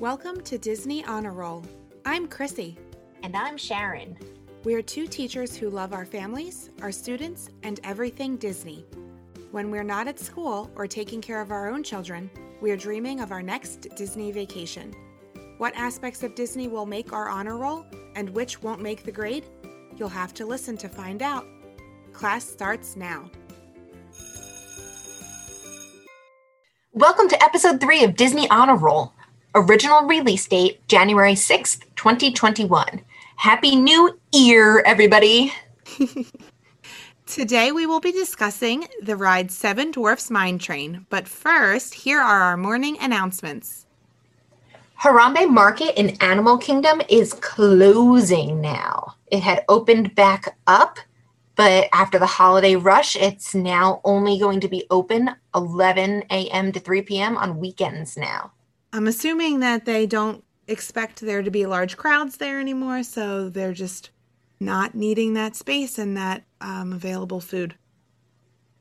Welcome to Disney Honor Roll. I'm Chrissy. And I'm Sharon. We're two teachers who love our families, our students, and everything Disney. When we're not at school or taking care of our own children, we're dreaming of our next Disney vacation. What aspects of Disney will make our honor roll and which won't make the grade? You'll have to listen to find out. Class starts now. Welcome to episode three of Disney Honor Roll. Original release date January 6th, 2021. Happy New Year, everybody! Today we will be discussing the ride Seven Dwarfs Mine Train, but first, here are our morning announcements. Harambe Market in Animal Kingdom is closing now. It had opened back up, but after the holiday rush, it's now only going to be open 11 a.m. to 3 p.m. on weekends now. I'm assuming that they don't expect there to be large crowds there anymore, so they're just not needing that space and that um, available food.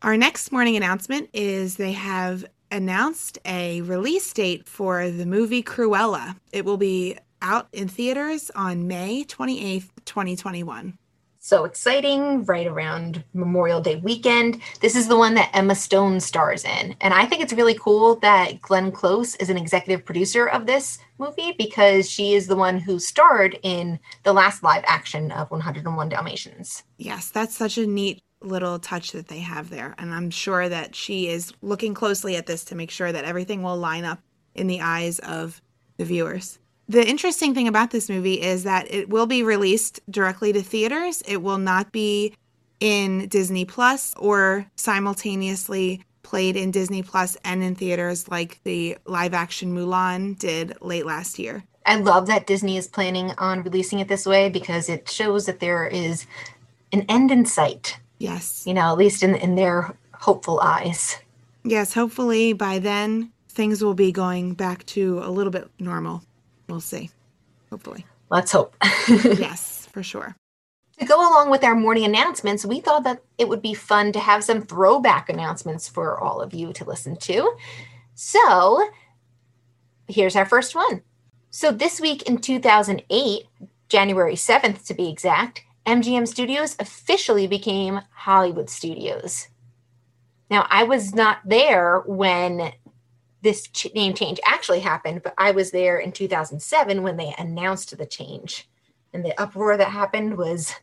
Our next morning announcement is they have announced a release date for the movie Cruella. It will be out in theaters on May 28th, 2021. So exciting, right around Memorial Day weekend. This is the one that Emma Stone stars in. And I think it's really cool that Glenn Close is an executive producer of this movie because she is the one who starred in the last live action of 101 Dalmatians. Yes, that's such a neat little touch that they have there. And I'm sure that she is looking closely at this to make sure that everything will line up in the eyes of the viewers. The interesting thing about this movie is that it will be released directly to theaters. It will not be in Disney Plus or simultaneously played in Disney Plus and in theaters like the live action Mulan did late last year. I love that Disney is planning on releasing it this way because it shows that there is an end in sight. Yes. You know, at least in in their hopeful eyes. Yes, hopefully by then things will be going back to a little bit normal. We'll see. Hopefully. Let's hope. yes, for sure. To go along with our morning announcements, we thought that it would be fun to have some throwback announcements for all of you to listen to. So, here's our first one. So, this week in 2008, January 7th to be exact, MGM Studios officially became Hollywood Studios. Now, I was not there when this ch- name change actually happened, but I was there in 2007 when they announced the change. And the uproar that happened was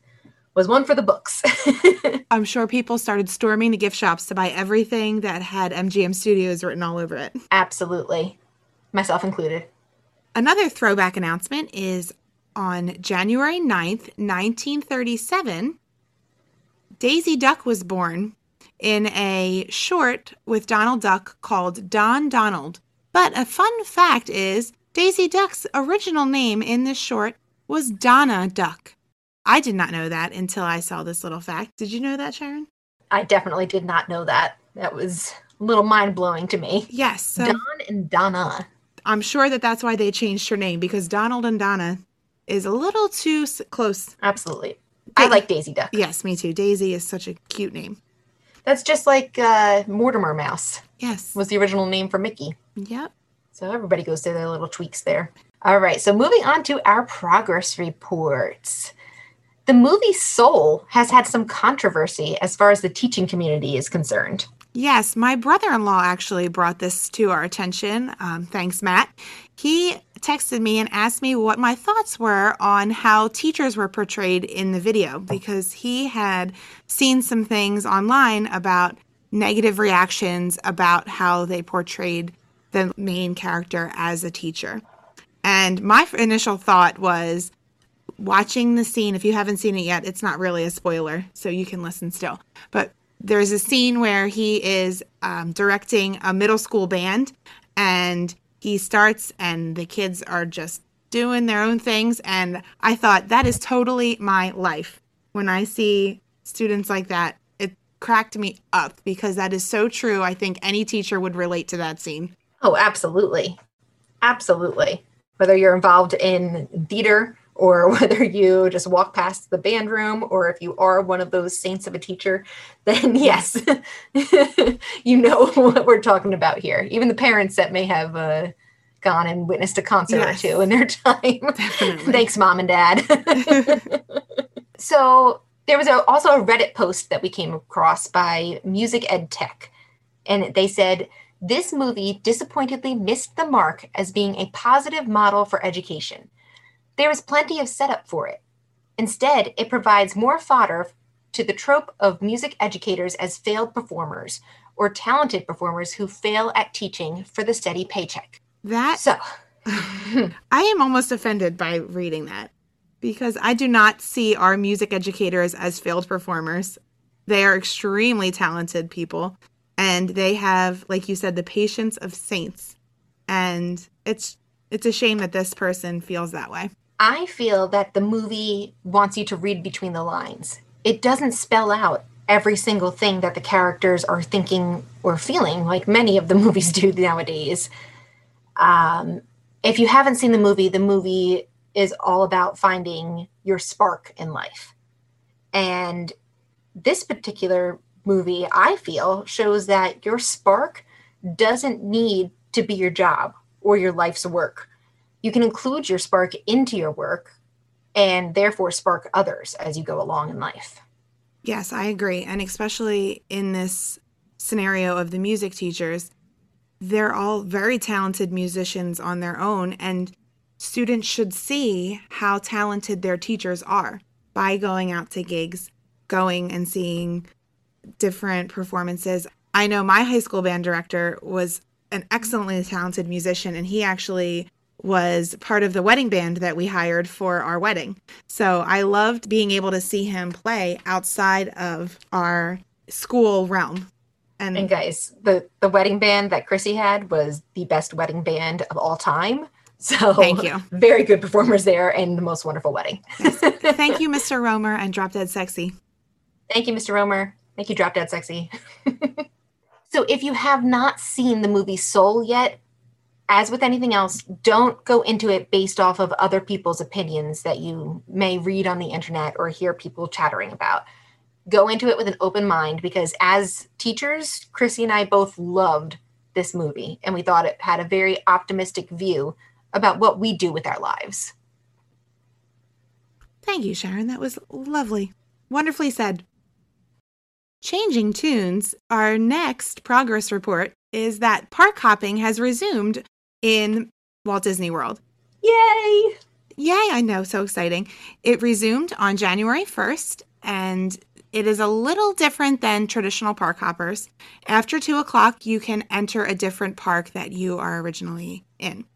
was one for the books. I'm sure people started storming the gift shops to buy everything that had MGM Studios written all over it. Absolutely. Myself included. Another throwback announcement is on January 9th, 1937, Daisy Duck was born in a short with Donald Duck called Don Donald. But a fun fact is Daisy Duck's original name in this short was Donna Duck. I did not know that until I saw this little fact. Did you know that, Sharon? I definitely did not know that. That was a little mind blowing to me. Yes. So Don and Donna. I'm sure that that's why they changed her name because Donald and Donna is a little too close. Absolutely. I like Daisy Duck. Yes, me too. Daisy is such a cute name. That's just like uh, Mortimer Mouse Yes. was the original name for Mickey. Yep. So everybody goes through their little tweaks there. All right, so moving on to our progress reports. The movie Soul has had some controversy as far as the teaching community is concerned. Yes, my brother in law actually brought this to our attention. Um, thanks, Matt. He texted me and asked me what my thoughts were on how teachers were portrayed in the video because he had seen some things online about negative reactions about how they portrayed the main character as a teacher. And my initial thought was watching the scene, if you haven't seen it yet, it's not really a spoiler, so you can listen still. But there's a scene where he is um, directing a middle school band and he starts and the kids are just doing their own things and i thought that is totally my life when i see students like that it cracked me up because that is so true i think any teacher would relate to that scene Oh, absolutely. Absolutely. Whether you're involved in theater or whether you just walk past the band room or if you are one of those saints of a teacher, then yes, you know what we're talking about here. Even the parents that may have uh, gone and witnessed a concert Yes. or two in their time. Definitely. Thanks, mom and dad. so there was a, also a Reddit post that we came across by Music Ed Tech, and they said this movie disappointedly missed the mark as being a positive model for education. There is plenty of setup for it. Instead, it provides more fodder to the trope of music educators as failed performers or talented performers who fail at teaching for the steady paycheck. That So, I am almost offended by reading that because I do not see our music educators as failed performers. They are extremely talented people and they have like you said the patience of saints. And it's it's a shame that this person feels that way. I feel that the movie wants you to read between the lines. It doesn't spell out every single thing that the characters are thinking or feeling, like many of the movies do nowadays. Um, if you haven't seen the movie, the movie is all about finding your spark in life. And this particular movie, I feel, shows that your spark doesn't need to be your job or your life's work you can include your spark into your work and therefore spark others as you go along in life. Yes, I agree. And especially in this scenario of the music teachers, they're all very talented musicians on their own. And students should see how talented their teachers are by going out to gigs, going and seeing different performances. I know my high school band director was an excellently talented musician, and he actually was part of the wedding band that we hired for our wedding. So I loved being able to see him play outside of our school realm. And, And guys, the the wedding band that Chrissy had was the best wedding band of all time. So Thank you. Very good performers there and the most wonderful wedding. thank you, Mr. Romer and Drop Dead Sexy. Thank you, Mr. Romer. Thank you, Drop Dead Sexy. so, if you have not seen the movie Soul yet, as with anything else, don't go into it based off of other people's opinions that you may read on the internet or hear people chattering about. Go into it with an open mind because, as teachers, Chrissy and I both loved this movie and we thought it had a very optimistic view about what we do with our lives. Thank you, Sharon. That was lovely. Wonderfully said. Changing tunes, our next progress report is that park hopping has resumed in Walt Disney World. Yay! Yay, I know, so exciting. It resumed on January 1st, and it is a little different than traditional park hoppers. After two o'clock, you can enter a different park that you are originally in.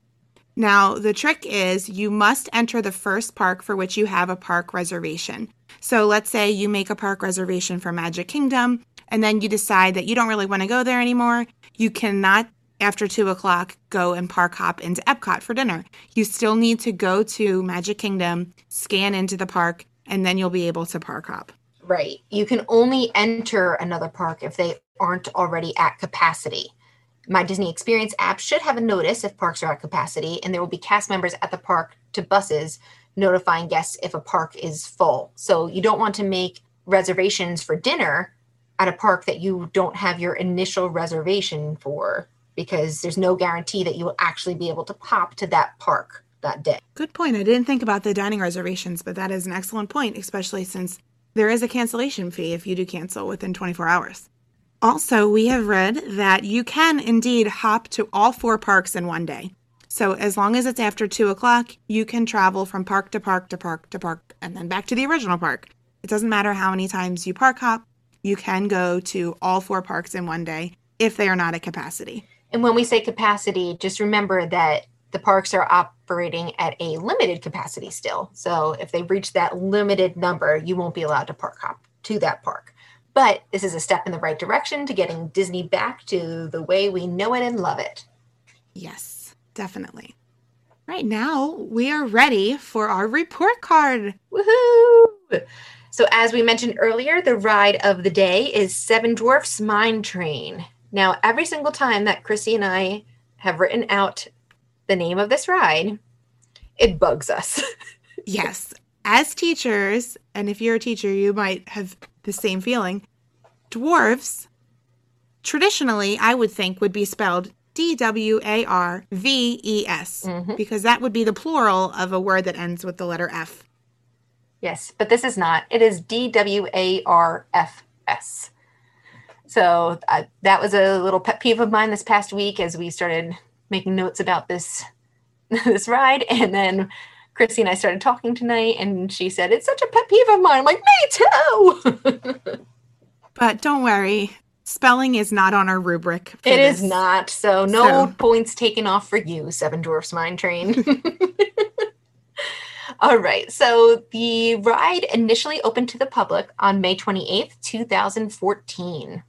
Now, the trick is you must enter the first park for which you have a park reservation. So let's say you make a park reservation for Magic Kingdom, and then you decide that you don't really want to go there anymore. You cannot, after two o'clock, go and park hop into Epcot for dinner. You still need to go to Magic Kingdom, scan into the park, and then you'll be able to park hop. Right. You can only enter another park if they aren't already at capacity. My Disney Experience app should have a notice if parks are at capacity, and there will be cast members at the park to buses notifying guests if a park is full. So you don't want to make reservations for dinner at a park that you don't have your initial reservation for because there's no guarantee that you will actually be able to pop to that park that day. Good point. I didn't think about the dining reservations, but that is an excellent point, especially since there is a cancellation fee if you do cancel within 24 hours. Also, we have read that you can indeed hop to all four parks in one day. So, as long as it's after two o'clock, you can travel from park to park to park to park and then back to the original park. It doesn't matter how many times you park hop, you can go to all four parks in one day if they are not at capacity. And when we say capacity, just remember that the parks are operating at a limited capacity still. So if they reach that limited number, you won't be allowed to park hop to that park. But this is a step in the right direction to getting Disney back to the way we know it and love it. Yes, definitely. Right now, we are ready for our report card. Woohoo! So, as we mentioned earlier, the ride of the day is Seven Dwarfs Mine Train. Now, every single time that Chrissy and I have written out the name of this ride, it bugs us. Yes, as teachers, and if you're a teacher, you might have the same feeling. Dwarves, traditionally, I would think, would be spelled D W A R V E S Mhm. because that would be the plural of a word that ends with the letter F. Yes, but this is not. It is D W A R F S. So uh, that was a little pet peeve of mine this past week as we started making notes about this this ride, and then Chrissy and I started talking tonight, and she said it's such a pet peeve of mine. I'm like, me too. But don't worry, spelling is not on our rubric. for It is this. not. So no So- points taken off for you, Seven Dwarfs Mine Train. All right. So the ride initially opened to the public on May 28th, 2014.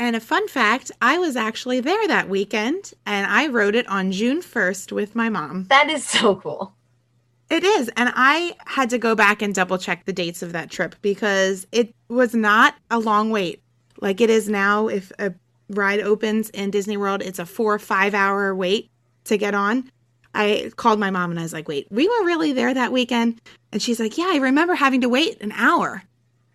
And a fun fact I was actually there that weekend and I wrote it on June 1st with my mom. That is so cool. It is. And I had to go back and double check the dates of that trip because it was not a long wait like it is now. If a ride opens in Disney World, it's a four or five hour wait to get on. I called my mom and I was like, wait, we were really there that weekend? And she's like, yeah, I remember having to wait an hour.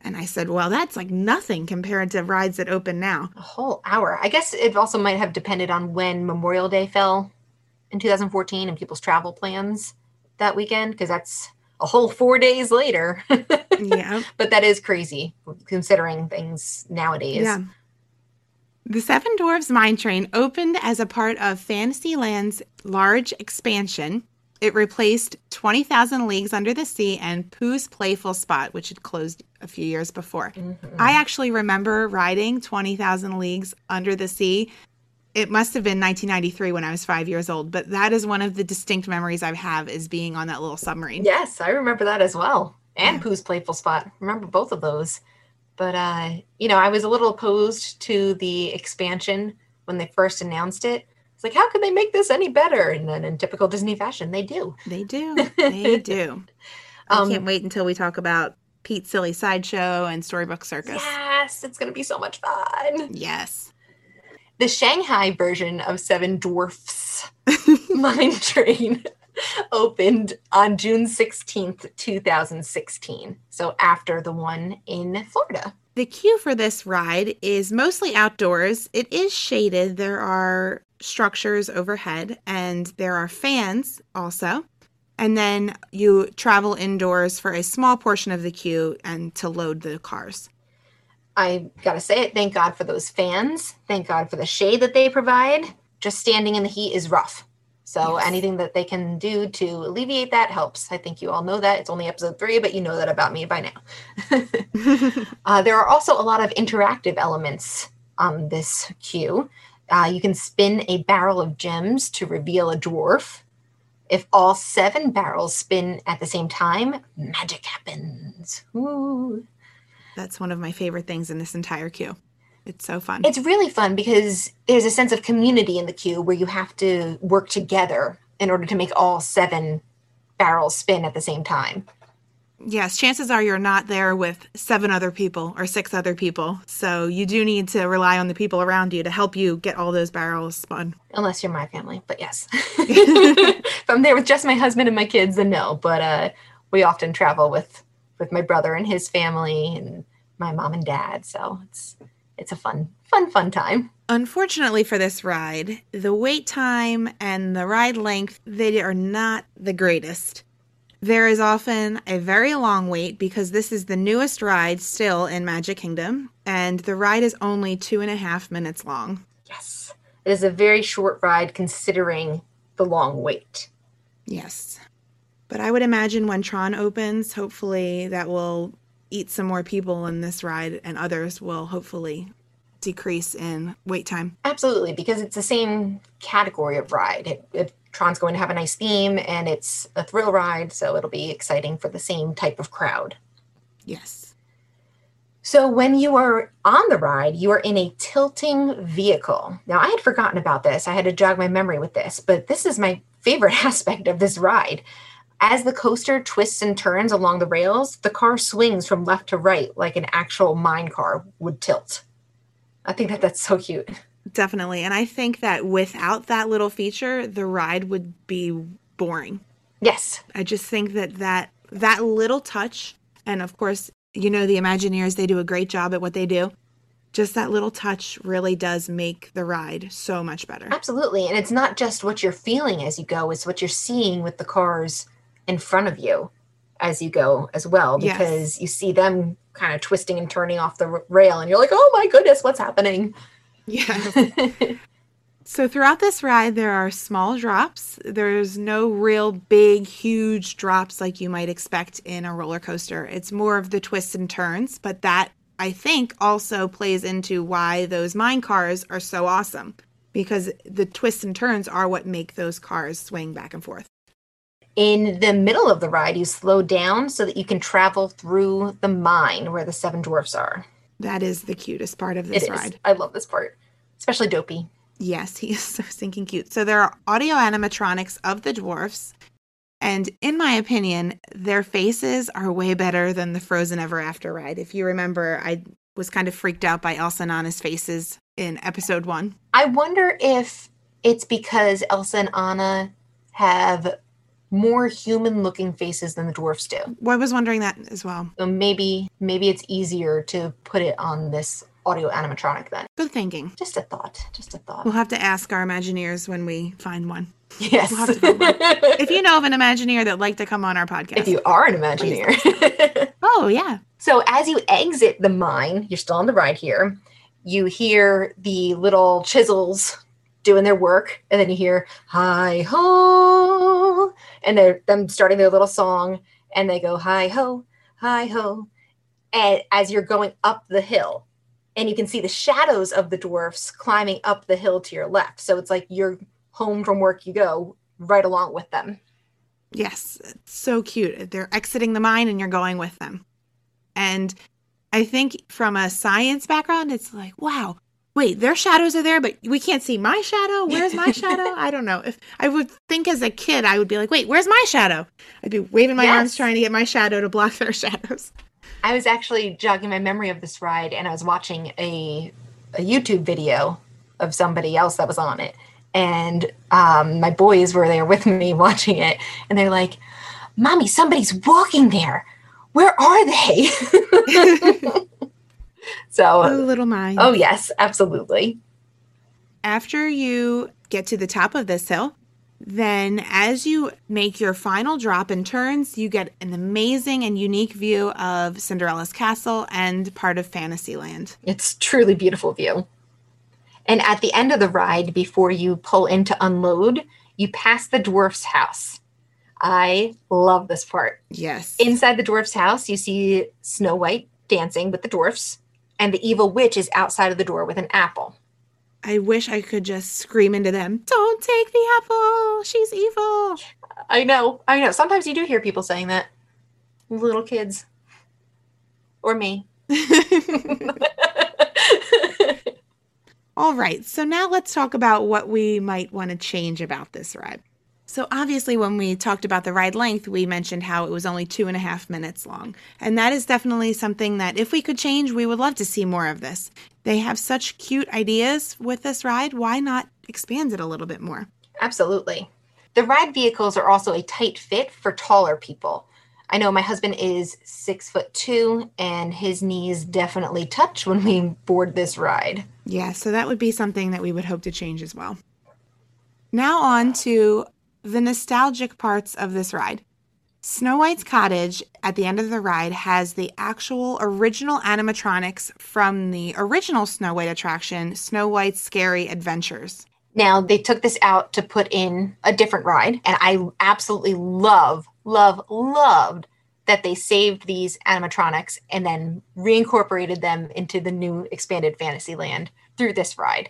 And I said, well, that's like nothing compared to rides that open now. A whole hour. I guess it also might have depended on when Memorial Day fell in 2014 and people's travel plans that weekend, because that's a whole four days later. yeah. but that is crazy considering things nowadays. Yeah. The Seven Dwarfs Mine Train opened as a part of Fantasyland's large expansion. It replaced 20,000 Leagues Under the Sea and Pooh's Playful Spot, which had closed a few years before. Mhm. I actually remember riding 20,000 Leagues Under the Sea. It must have been 1993 when I was five years old, but that is one of the distinct memories I have is being on that little submarine. Yes, I remember that as well. And Yeah. Pooh's Playful Spot. Remember both of those. But uh, you know, I was a little opposed to the expansion when they first announced it. It's like, how can they make this any better? And then in typical Disney fashion, they do. They do. They do. I Um, can't wait until we talk about Pete's Silly Sideshow and Storybook Circus. Yes, it's gonna be so much fun. Yes. The Shanghai version of Seven Dwarfs Mine Train opened on June 16th, 2016. So after the one in Florida. The queue for this ride is mostly outdoors. It is shaded. There are structures overhead and there are fans also. And then you travel indoors for a small portion of the queue and to load the cars. I gotta say it, thank God for those fans. Thank God for the shade that they provide. Just standing in the heat is rough. So Yes. anything that they can do to alleviate that helps. I think you all know that. It's only episode three, but you know that about me by now. uh, there are also a lot of interactive elements on this queue. Uh, you can spin a barrel of gems to reveal a dwarf. If all seven barrels spin at the same time, magic happens. Ooh. That's one of my favorite things in this entire queue. It's so fun. It's really fun because there's a sense of community in the queue where you have to work together in order to make all seven barrels spin at the same time. yes, chances are you're not there with seven other people or six other people. So you do need to rely on the people around you to help you get all those barrels spun. Unless you're my family, but yes. if I'm there with just my husband and my kids, then no. But uh, we often travel with with my brother and his family and my mom and dad. So it's it's a fun, fun, fun time. Unfortunately for this ride, the wait time and the ride length, they are not the greatest. There is often a very long wait because this is the newest ride still in Magic Kingdom, and the ride is only two and a half minutes long. Yes, it is a very short ride considering the long wait. Yes. But I would imagine when Tron opens, hopefully that will eat some more people in this ride, and others will hopefully decrease in wait time. Absolutely, because it's the same category of ride. It, it, Tron's going to have a nice theme and it's a thrill ride, so it'll be exciting for the same type of crowd. Yes. So, when you are on the ride, you are in a tilting vehicle. Now, I had forgotten about this. I had to jog my memory with this, but this is my favorite aspect of this ride. As the coaster twists and turns along the rails, the car swings from left to right like an actual mine car would tilt. I think that that's so cute. Definitely. And I think that without that little feature, the ride would be boring. Yes, I just think that that, that little touch, and of course, you know, the Imagineers, they do a great job at what they do. just that little touch really does make the ride so much better. Absolutely. And it's not just what you're feeling as you go, it's what you're seeing with the cars in front of you as you go as well, Yes. because you see them kind of twisting and turning off the rail, and you're like, oh my goodness, what's happening? Yeah. So throughout this ride, there are small drops. There's no real big, huge drops like you might expect in a roller coaster. It's more of the twists and turns, but that I think also plays into why those mine cars are so awesome because the twists and turns are what make those cars swing back and forth. In the middle of the ride, you slow down so that you can travel through the mine where the seven dwarfs are. That is the cutest part of this is. ride. I love this part, especially Dopey. Yes, he is so stinking cute. So there are audio animatronics of the dwarfs. And in my opinion, their faces are way better than the Frozen Ever After ride. If you remember, I was kind of freaked out by Elsa and Anna's faces in episode one. I wonder if it's because Elsa and Anna have more human-looking faces than the dwarfs do. Well, I was wondering that as well. So maybe maybe it's easier to put it on this audio animatronic then. Good thinking. Just a thought. Just a thought. We'll have to ask our Imagineers when we find one. yes. we'll have to find one. If you know of an Imagineer that'd like to come on our podcast. if you are an Imagineer. oh, yeah. So as you exit the mine, you're still on the ride here. You hear the little chisels doing their work, and then you hear "Hi ho," and they're them starting their little song, and they go "Hi ho, hi ho," and as you're going up the hill, and you can see the shadows of the dwarfs climbing up the hill to your left. So it's like you're home from work, you go right along with them. Yes, it's so cute. They're exiting the mine and you're going with them. And I think from a science background, it's like, wow, wait, their shadows are there, but we can't see my shadow. Where's my shadow? I don't know. If I would think as a kid, I would be like, wait, where's my shadow? I'd be waving my arms trying to get my shadow to block their shadows. I was actually jogging my memory of this ride and I was watching a, a YouTube video of somebody else that was on it. And um, my boys were there with me watching it. And they're like, Mommy, somebody's walking there. Where are they? Oh, so, little mine. oh, yes, absolutely. after you get to the top of this hill, then as you make your final drop and turns, you get an amazing and unique view of Cinderella's castle and part of Fantasyland. It's truly beautiful view. And at the end of the ride, before you pull in to unload, you pass the dwarf's house. I love this part. Yes. Inside the dwarf's house, you see Snow White dancing with the dwarfs, and the evil witch is outside of the door with an apple. I wish I could just scream into them, Don't take the apple! She's evil! I know, I know. Sometimes you do hear people saying that. Little kids. Or me. All right, so now let's talk about what we might want to change about this ride. So, obviously, when we talked about the ride length, we mentioned how it was only two and a half minutes long. And that is definitely something that if we could change, we would love to see more of this. They have such cute ideas with this ride. Why not expand it a little bit more? Absolutely. The ride vehicles are also a tight fit for taller people. I know my husband is six foot two, and his knees definitely touch when we board this ride. Yeah, so that would be something that we would hope to change as well. Now, on to the nostalgic parts of this ride. Snow White's cottage at the end of the ride has the actual original animatronics from the original Snow White attraction, Snow White's Scary Adventures. Now, they took this out to put in a different ride, and I absolutely love, love, loved that they saved these animatronics and then reincorporated them into the new expanded Fantasyland through this ride.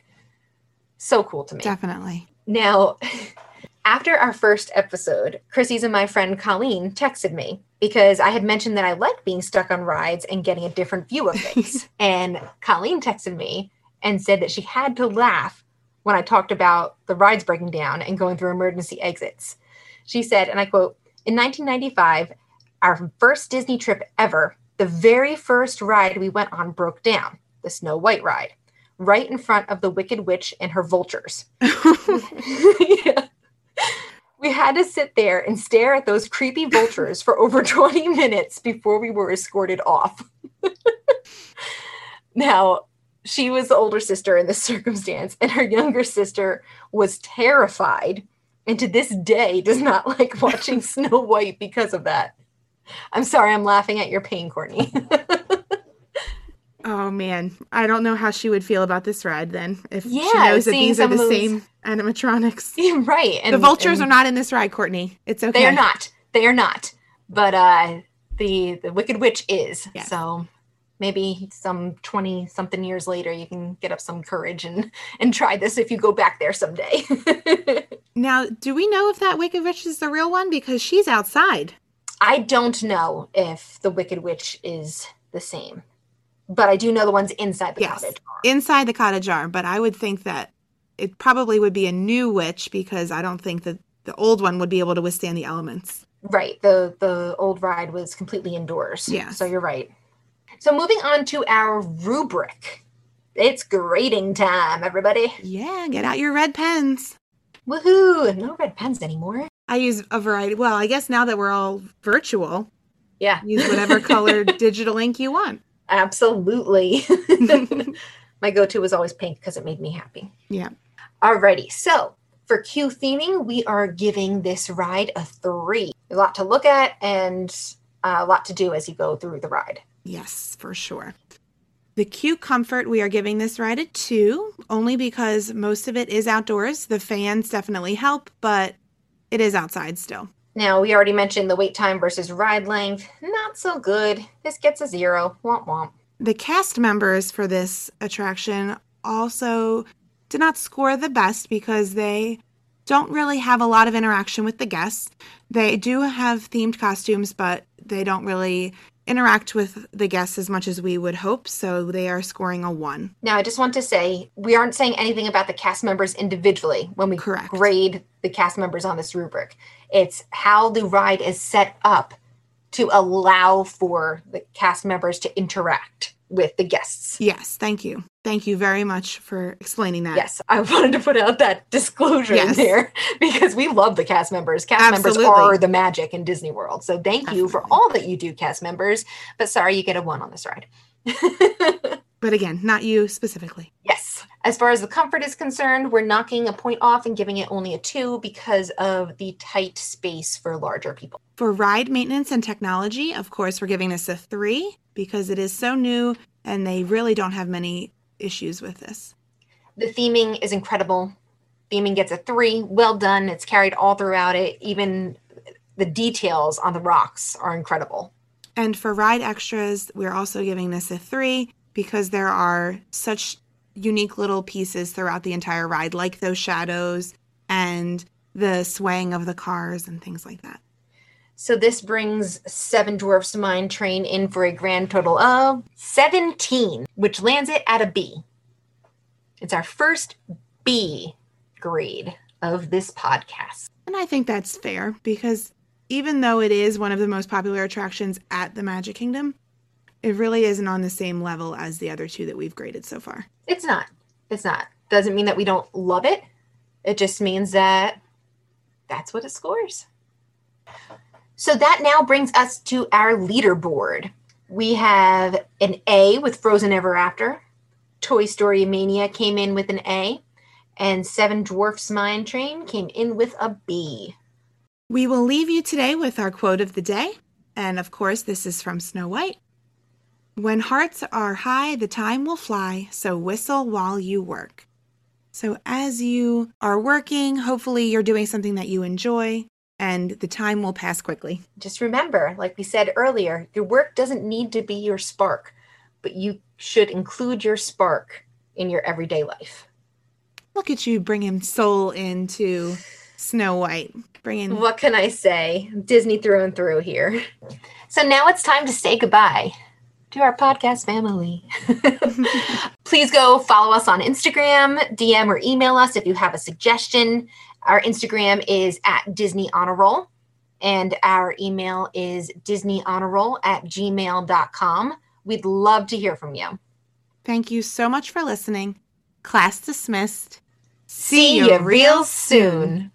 So cool to me. Definitely. Now, after our first episode, Chrissy's and my friend Colleen texted me because I had mentioned that I like being stuck on rides and getting a different view of things. and Colleen texted me and said that she had to laugh when I talked about the rides breaking down and going through emergency exits. She said, and I quote, in 1995, our first Disney trip ever, the very first ride we went on broke down, the Snow White ride, right in front of the Wicked Witch and her vultures. Yeah. We had to sit there and stare at those creepy vultures for over 20 minutes before we were escorted off. now, she was the older sister in this circumstance, and her younger sister was terrified, and to this day does not like watching Snow White because of that. I'm sorry, I'm laughing at your pain, Courtney. Oh man, I don't know how she would feel about this ride then. If she knows that these are the those- same animatronics. right. And the vultures and are not in this ride, Courtney. It's okay. They are not. They are not. But uh the the Wicked Witch is. Yes. So maybe some 20 something years later you can get up some courage and and try this if you go back there someday. Now, do we know if that Wicked Witch is the real one? Because she's outside. I don't know if the Wicked Witch is the same. But I do know the ones inside the Yes. cottage. Inside the cottage are, but I would think that it probably would be a new witch because I don't think that the old one would be able to withstand the elements. Right. The the old ride was completely indoors. Yeah. So you're right. So moving on to our rubric. It's grading time, everybody. Yeah, get out your red pens. Woohoo! No red pens anymore. I use a variety. Well, I guess now that we're all virtual, Yeah. use whatever colored digital ink you want. Absolutely. My go-to was always pink because it made me happy. Yeah. Alrighty. So for Queue theming, we are giving this ride a three. A lot to look at and uh, a lot to do as you go through the ride. Yes, for sure. The Queue Comfort, we are giving this ride a two, only because most of it is outdoors. The fans definitely help, but it is outside still. Now we already mentioned the wait time versus ride length. Not so good. This gets a zero. Womp womp. The cast members for this attraction also did not score the best because they don't really have a lot of interaction with the guests. They do have themed costumes, but they don't really interact with the guests as much as we would hope, so they are scoring a one. Now, I just want to say we aren't saying anything about the cast members individually when we Correct. grade the cast members on this rubric. It's how the ride is set up to allow for the cast members to interact with the guests. Yes, thank you. Thank you very much for explaining that. Yes, I wanted to put out that disclosure Yes. in there because we love the cast members. Cast members are the magic in Disney World. So thank you for all that you do, cast members. But sorry, you get a one on this ride. But again, not you specifically. Yes. As far as the comfort is concerned, we're knocking a point off and giving it only a two because of the tight space for larger people. For ride maintenance and technology, of course, we're giving this a three because it is so new and they really don't have many issues with this. The theming is incredible. Theming gets a three. Well done. It's carried all throughout it. Even the details on the rocks are incredible. And for ride extras, we're also giving this a three because there are such unique little pieces throughout the entire ride, like those shadows and the swaying of the cars and things like that. So this brings Seven Dwarfs Mine Train in for a grand total of 17, which lands it at a B. It's our first B grade of this podcast. And I think that's fair because even though it is one of the most popular attractions at the Magic Kingdom, it really isn't on the same level as the other two that we've graded so far. It's not. It's not. Doesn't mean that we don't love it. It just means that that's what it scores. So that now brings us to our leaderboard. We have an A with Frozen Ever After. Toy Story Mania came in with an A. And Seven Dwarfs Mine Train came in with a B. We will leave you today with our quote of the day. And of course, this is from Snow White. When hearts are high, the time will fly, so whistle while you work. So, as you are working, hopefully you're doing something that you enjoy, and the time will pass quickly. Just remember, like we said earlier, your work doesn't need to be your spark, but you should include your spark in your everyday life. Look at you bringing soul into Snow White. Bringing What can I say? Disney through and through here. So now it's time to say goodbye to our podcast family. Please go follow us on Instagram, DM or email us if you have a suggestion. Our Instagram is at Disney Honor Roll, and our email is disneyhonorroll at gmail.com. We'd love to hear from you. Thank you so much for listening. Class dismissed. See you real soon.